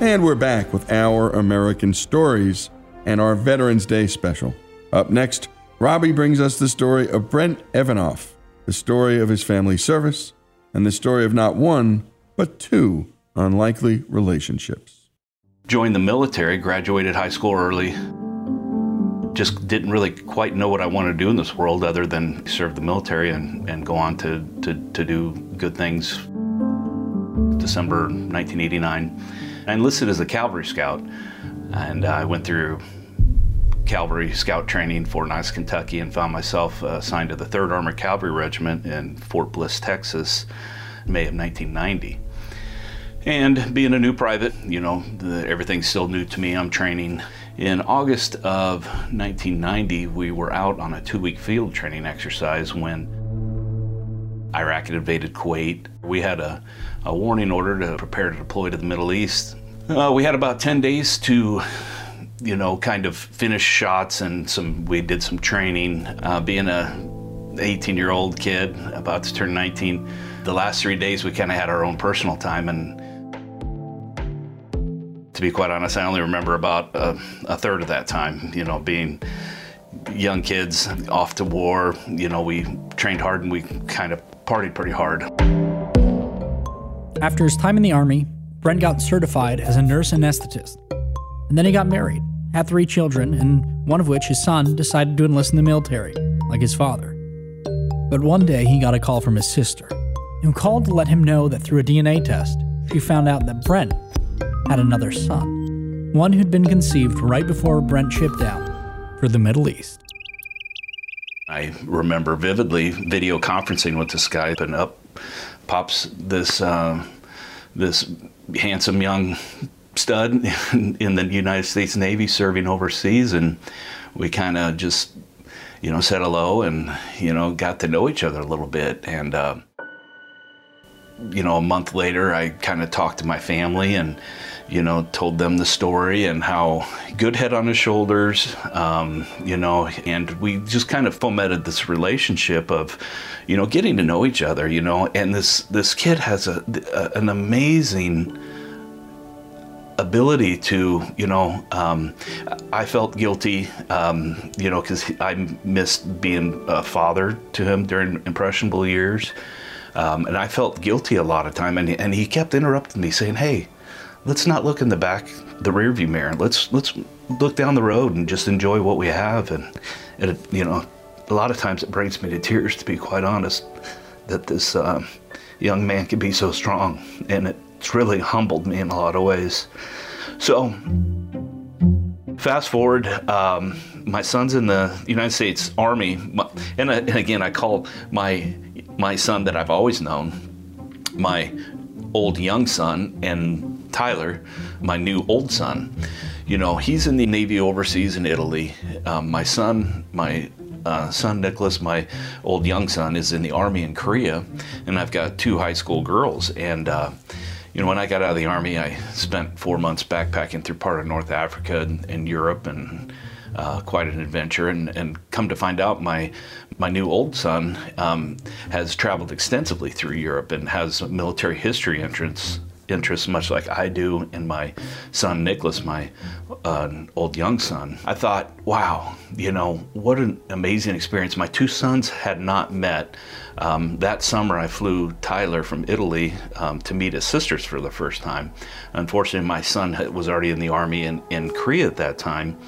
And we're back with our American stories and our Veterans Day special. Up next, Robbie brings us the story of Brent Evanoff, the story of his family service, and the story of not one, but two unlikely relationships. Joined the military, graduated high school early. Just didn't really quite know what I wanted to do in this world other than serve the military and, and go on to, to, to do good things. December 1989. I enlisted as a cavalry scout, and I went through cavalry scout training in Fort Knox, Kentucky, and found myself uh, assigned to the 3rd Armored Cavalry Regiment in Fort Bliss, Texas, May of 1990. And being a new private, you know, the, everything's still new to me. I'm training. In August of 1990, we were out on a two week field training exercise when Iraq had invaded Kuwait. We had a, a warning order to prepare to deploy to the Middle East. Uh, we had about 10 days to, you know, kind of finish shots and some, we did some training. Uh, being a 18 year old kid about to turn 19, the last three days we kind of had our own personal time and to be quite honest, I only remember about a, a third of that time, you know, being young kids off to war. You know, we trained hard and we kind of partied pretty hard. After his time in the Army, Brent got certified as a nurse anesthetist. And then he got married, had three children, and one of which, his son, decided to enlist in the military, like his father. But one day he got a call from his sister. who called to let him know that through a DNA test, she found out that Brent had another son, one who'd been conceived right before Brent shipped out for the Middle East. I remember vividly video conferencing with this guy, and up pops this uh, this handsome young stud in the United States Navy serving overseas, and we kind of just you know said hello and you know got to know each other a little bit, and uh, you know a month later I kind of talked to my family and you know, told them the story and how good head on his shoulders, um, you know, and we just kind of fomented this relationship of, you know, getting to know each other, you know, and this this kid has a, a an amazing ability to, you know, um, I felt guilty, um, you know, because I missed being a father to him during impressionable years. Um, and I felt guilty a lot of time, and, and he kept interrupting me, saying, "Hey, let's not look in the back, the rearview mirror. Let's let's look down the road and just enjoy what we have. And, and it, you know, a lot of times it brings me to tears, to be quite honest, that this uh, young man can be so strong, and it's really humbled me in a lot of ways. So, fast forward. Um, my son's in the United States Army, and, and again, I call my my son that I've always known my old young son, and Tyler, my new old son, you know, he's in the Navy overseas in Italy. Um, my son, my uh, son Nicholas, my old young son, is in the Army in Korea, and I've got two high school girls. And, uh, you know, when I got out of the Army, I spent four months backpacking through part of North Africa and, and Europe and uh, quite an adventure. And, and, come to find out, my my new old son um, has traveled extensively through Europe and has military history entrance interests, much like I do in my son Nicholas, my uh, old young son. I thought, wow, you know, what an amazing experience. My two sons had not met. Um, that summer, I flew Tyler from Italy um, to meet his sisters for the first time. Unfortunately, my son was already in the army in, in Korea at that time.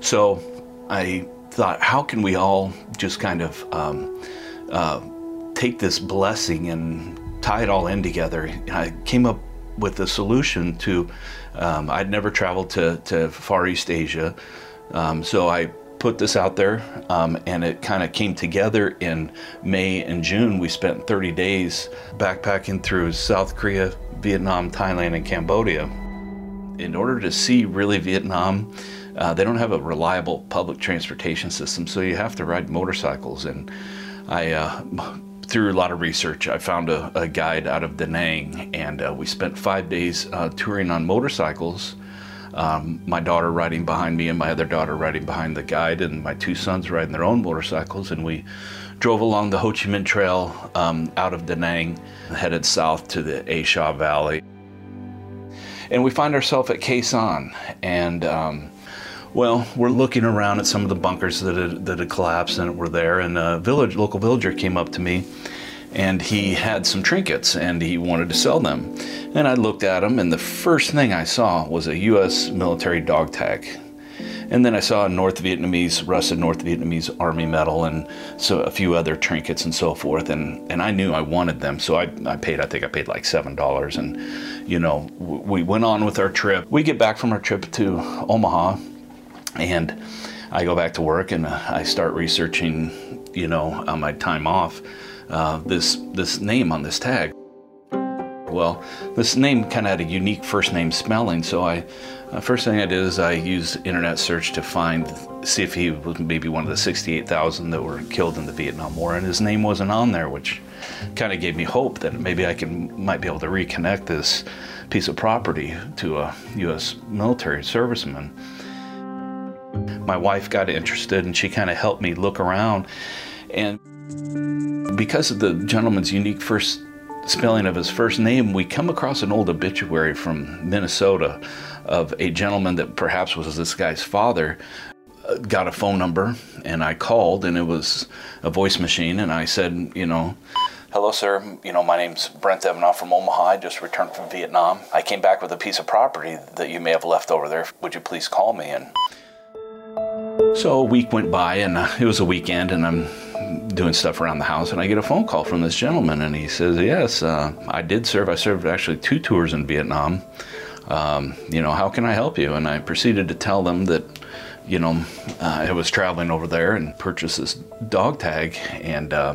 So I thought, how can we all just kind of um, uh, take this blessing and tie it all in together? I came up with a solution to, um, I'd never traveled to, to Far East Asia. Um, so I put this out there um, and it kind of came together in May and June. We spent 30 days backpacking through South Korea, Vietnam, Thailand, and Cambodia. In order to see really Vietnam, uh, they don't have a reliable public transportation system, so you have to ride motorcycles. And I uh, through a lot of research, I found a, a guide out of Da Nang, and uh, we spent five days uh, touring on motorcycles. Um, my daughter riding behind me, and my other daughter riding behind the guide, and my two sons riding their own motorcycles. And we drove along the Ho Chi Minh Trail um, out of Da Nang, headed south to the A Shau Valley. And we find ourselves at Sanh, and um, well, we're looking around at some of the bunkers that had, that had collapsed and were there, and a village, local villager came up to me, and he had some trinkets, and he wanted to sell them. And I looked at them, and the first thing I saw was a U.S. military dog tag. And then I saw a North Vietnamese, rusted North Vietnamese Army medal and so a few other trinkets and so forth. And, and I knew I wanted them. So I, I paid, I think I paid like $7. And, you know, we went on with our trip. We get back from our trip to Omaha and I go back to work and uh, I start researching, you know, on my time off, uh, this this name on this tag. Well, this name kind of had a unique first name spelling, so I uh, first thing I did is I used internet search to find see if he was maybe one of the 68,000 that were killed in the Vietnam War, and his name wasn't on there, which kind of gave me hope that maybe I can might be able to reconnect this piece of property to a U.S. military serviceman my wife got interested and she kind of helped me look around. And because of the gentleman's unique first spelling of his first name, we come across an old obituary from Minnesota of a gentleman that perhaps was this guy's father. Uh, got a phone number and I called, and it was a voice machine. And I said, you know, Hello, sir. You know, my name's Brent Evanoff from Omaha. I just returned from Vietnam. I came back with a piece of property that you may have left over there. Would you please call me? And so a week went by, and uh, it was a weekend, and I'm doing stuff around the house, and I get a phone call from this gentleman, and he says, "Yes, uh, I did serve. I served actually two tours in Vietnam. Um, you know, how can I help you?" And I proceeded to tell them that, you know, uh, I was traveling over there and purchased this dog tag, and uh,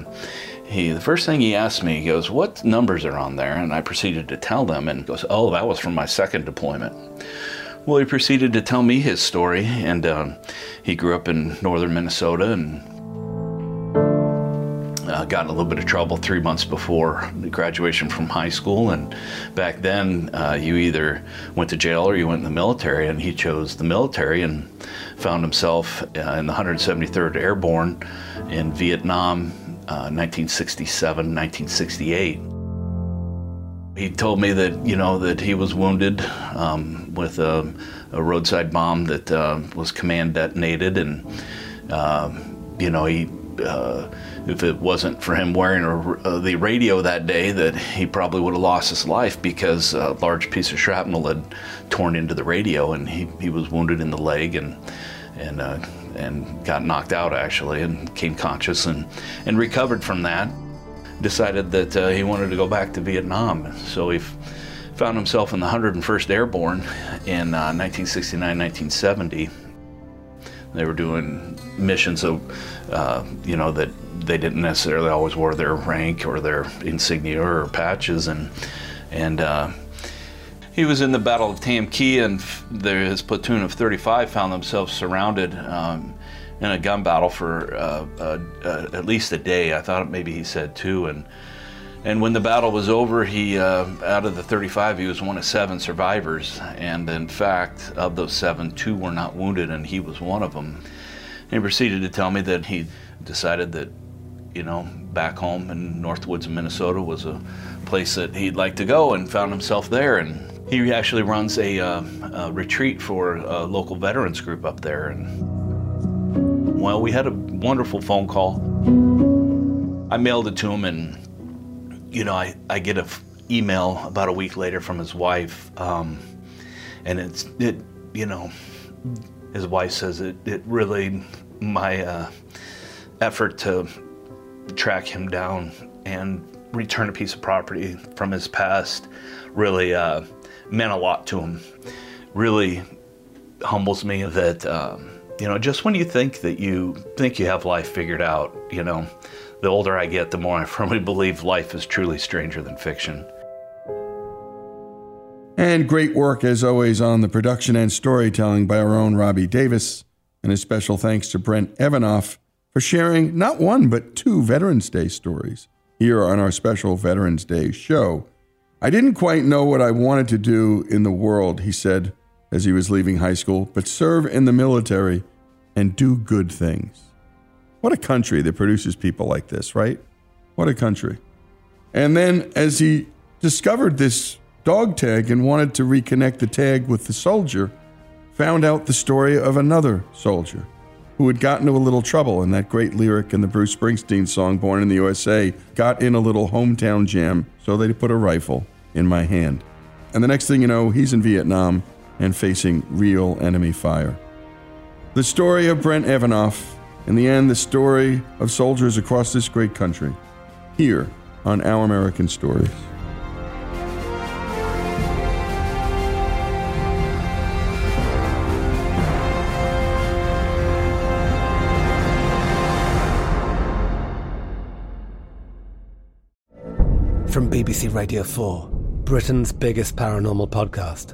he the first thing he asked me, he goes, "What numbers are on there?" And I proceeded to tell them, and goes, "Oh, that was from my second deployment." Well, he proceeded to tell me his story, and um, he grew up in northern Minnesota and uh, got in a little bit of trouble three months before graduation from high school. And back then, uh, you either went to jail or you went in the military. And he chose the military and found himself uh, in the 173rd Airborne in Vietnam, 1967, uh, 1968. He told me that you know that he was wounded um, with a, a, roadside bomb that uh, was command detonated, and uh, you know he uh, if it wasn't for him wearing a, uh, the radio that day, that he probably would have lost his life because a large piece of shrapnel had torn into the radio, and he, he was wounded in the leg and and uh, and got knocked out actually, and came conscious and and recovered from that. Decided that uh, he wanted to go back to Vietnam, so he found himself in the 101st Airborne in 1969, uh, 1970 they were doing missions of, uh, you know, that they didn't necessarily always wear their rank or their insignia or patches, and and uh, he was in the Battle of Tam Kỳ, and there, his platoon of 35 found themselves surrounded um, in a gun battle for uh, uh, uh at least a day. I thought maybe he said two, and and when the battle was over, he, uh, out of the 35, he was one of seven survivors. And in fact, of those seven, two were not wounded, and he was one of them. He proceeded to tell me that he decided that, you know, back home in Northwoods, Minnesota was a place that he'd like to go and found himself there. And he actually runs a, uh, a retreat for a local veterans group up there. And well, we had a wonderful phone call. I mailed it to him and you know, I, I get an email about a week later from his wife, um, and it's it, you know, his wife says it it really my uh, effort to track him down and return a piece of property from his past really uh, meant a lot to him. Really humbles me that um, you know just when you think that you think you have life figured out, you know the older I get, the more I firmly believe life is truly stranger than fiction. And great work, as always, on the production and storytelling by our own Robbie Davis. And a special thanks to Brent Evanoff for sharing not one, but two Veterans Day stories here on our special Veterans Day show. I didn't quite know what I wanted to do in the world, he said as he was leaving high school, but serve in the military and do good things. What a country that produces people like this, right? What a country. And then as he discovered this dog tag and wanted to reconnect the tag with the soldier, found out the story of another soldier who had gotten into a little trouble in that great lyric in the Bruce Springsteen song Born in the USA, got in a little hometown jam, so they put a rifle in my hand. And the next thing you know, he's in Vietnam and facing real enemy fire. The story of Brent Evanoff in the end, the story of soldiers across this great country, here on Our American Stories. From BBC Radio 4, Britain's biggest paranormal podcast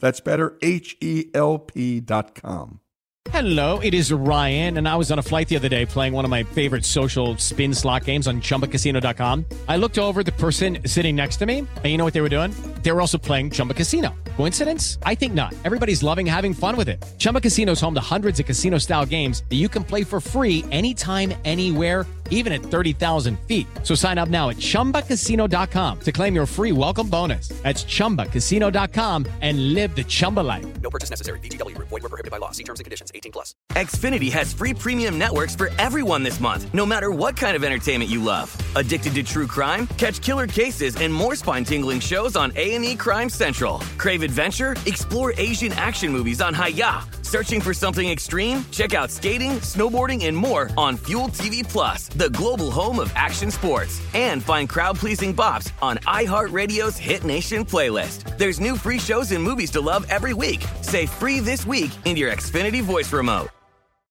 That's better, H E L P.com. Hello, it is Ryan, and I was on a flight the other day playing one of my favorite social spin slot games on chumbacasino.com. I looked over the person sitting next to me, and you know what they were doing? They were also playing Chumba Casino. Coincidence? I think not. Everybody's loving having fun with it. Chumba Casino is home to hundreds of casino style games that you can play for free anytime, anywhere even at 30,000 feet. So sign up now at ChumbaCasino.com to claim your free welcome bonus. That's ChumbaCasino.com and live the Chumba life. No purchase necessary. VGW. Void were prohibited by law. See terms and conditions. 18 plus. Xfinity has free premium networks for everyone this month, no matter what kind of entertainment you love. Addicted to true crime? Catch killer cases and more spine-tingling shows on A&E Crime Central. Crave adventure? Explore Asian action movies on Hi-YAH. Searching for something extreme? Check out skating, snowboarding, and more on Fuel TV Plus the global home of action sports, and find crowd pleasing bops on iHeartRadio's Hit Nation playlist. There's new free shows and movies to love every week. Say free this week in your Xfinity voice remote.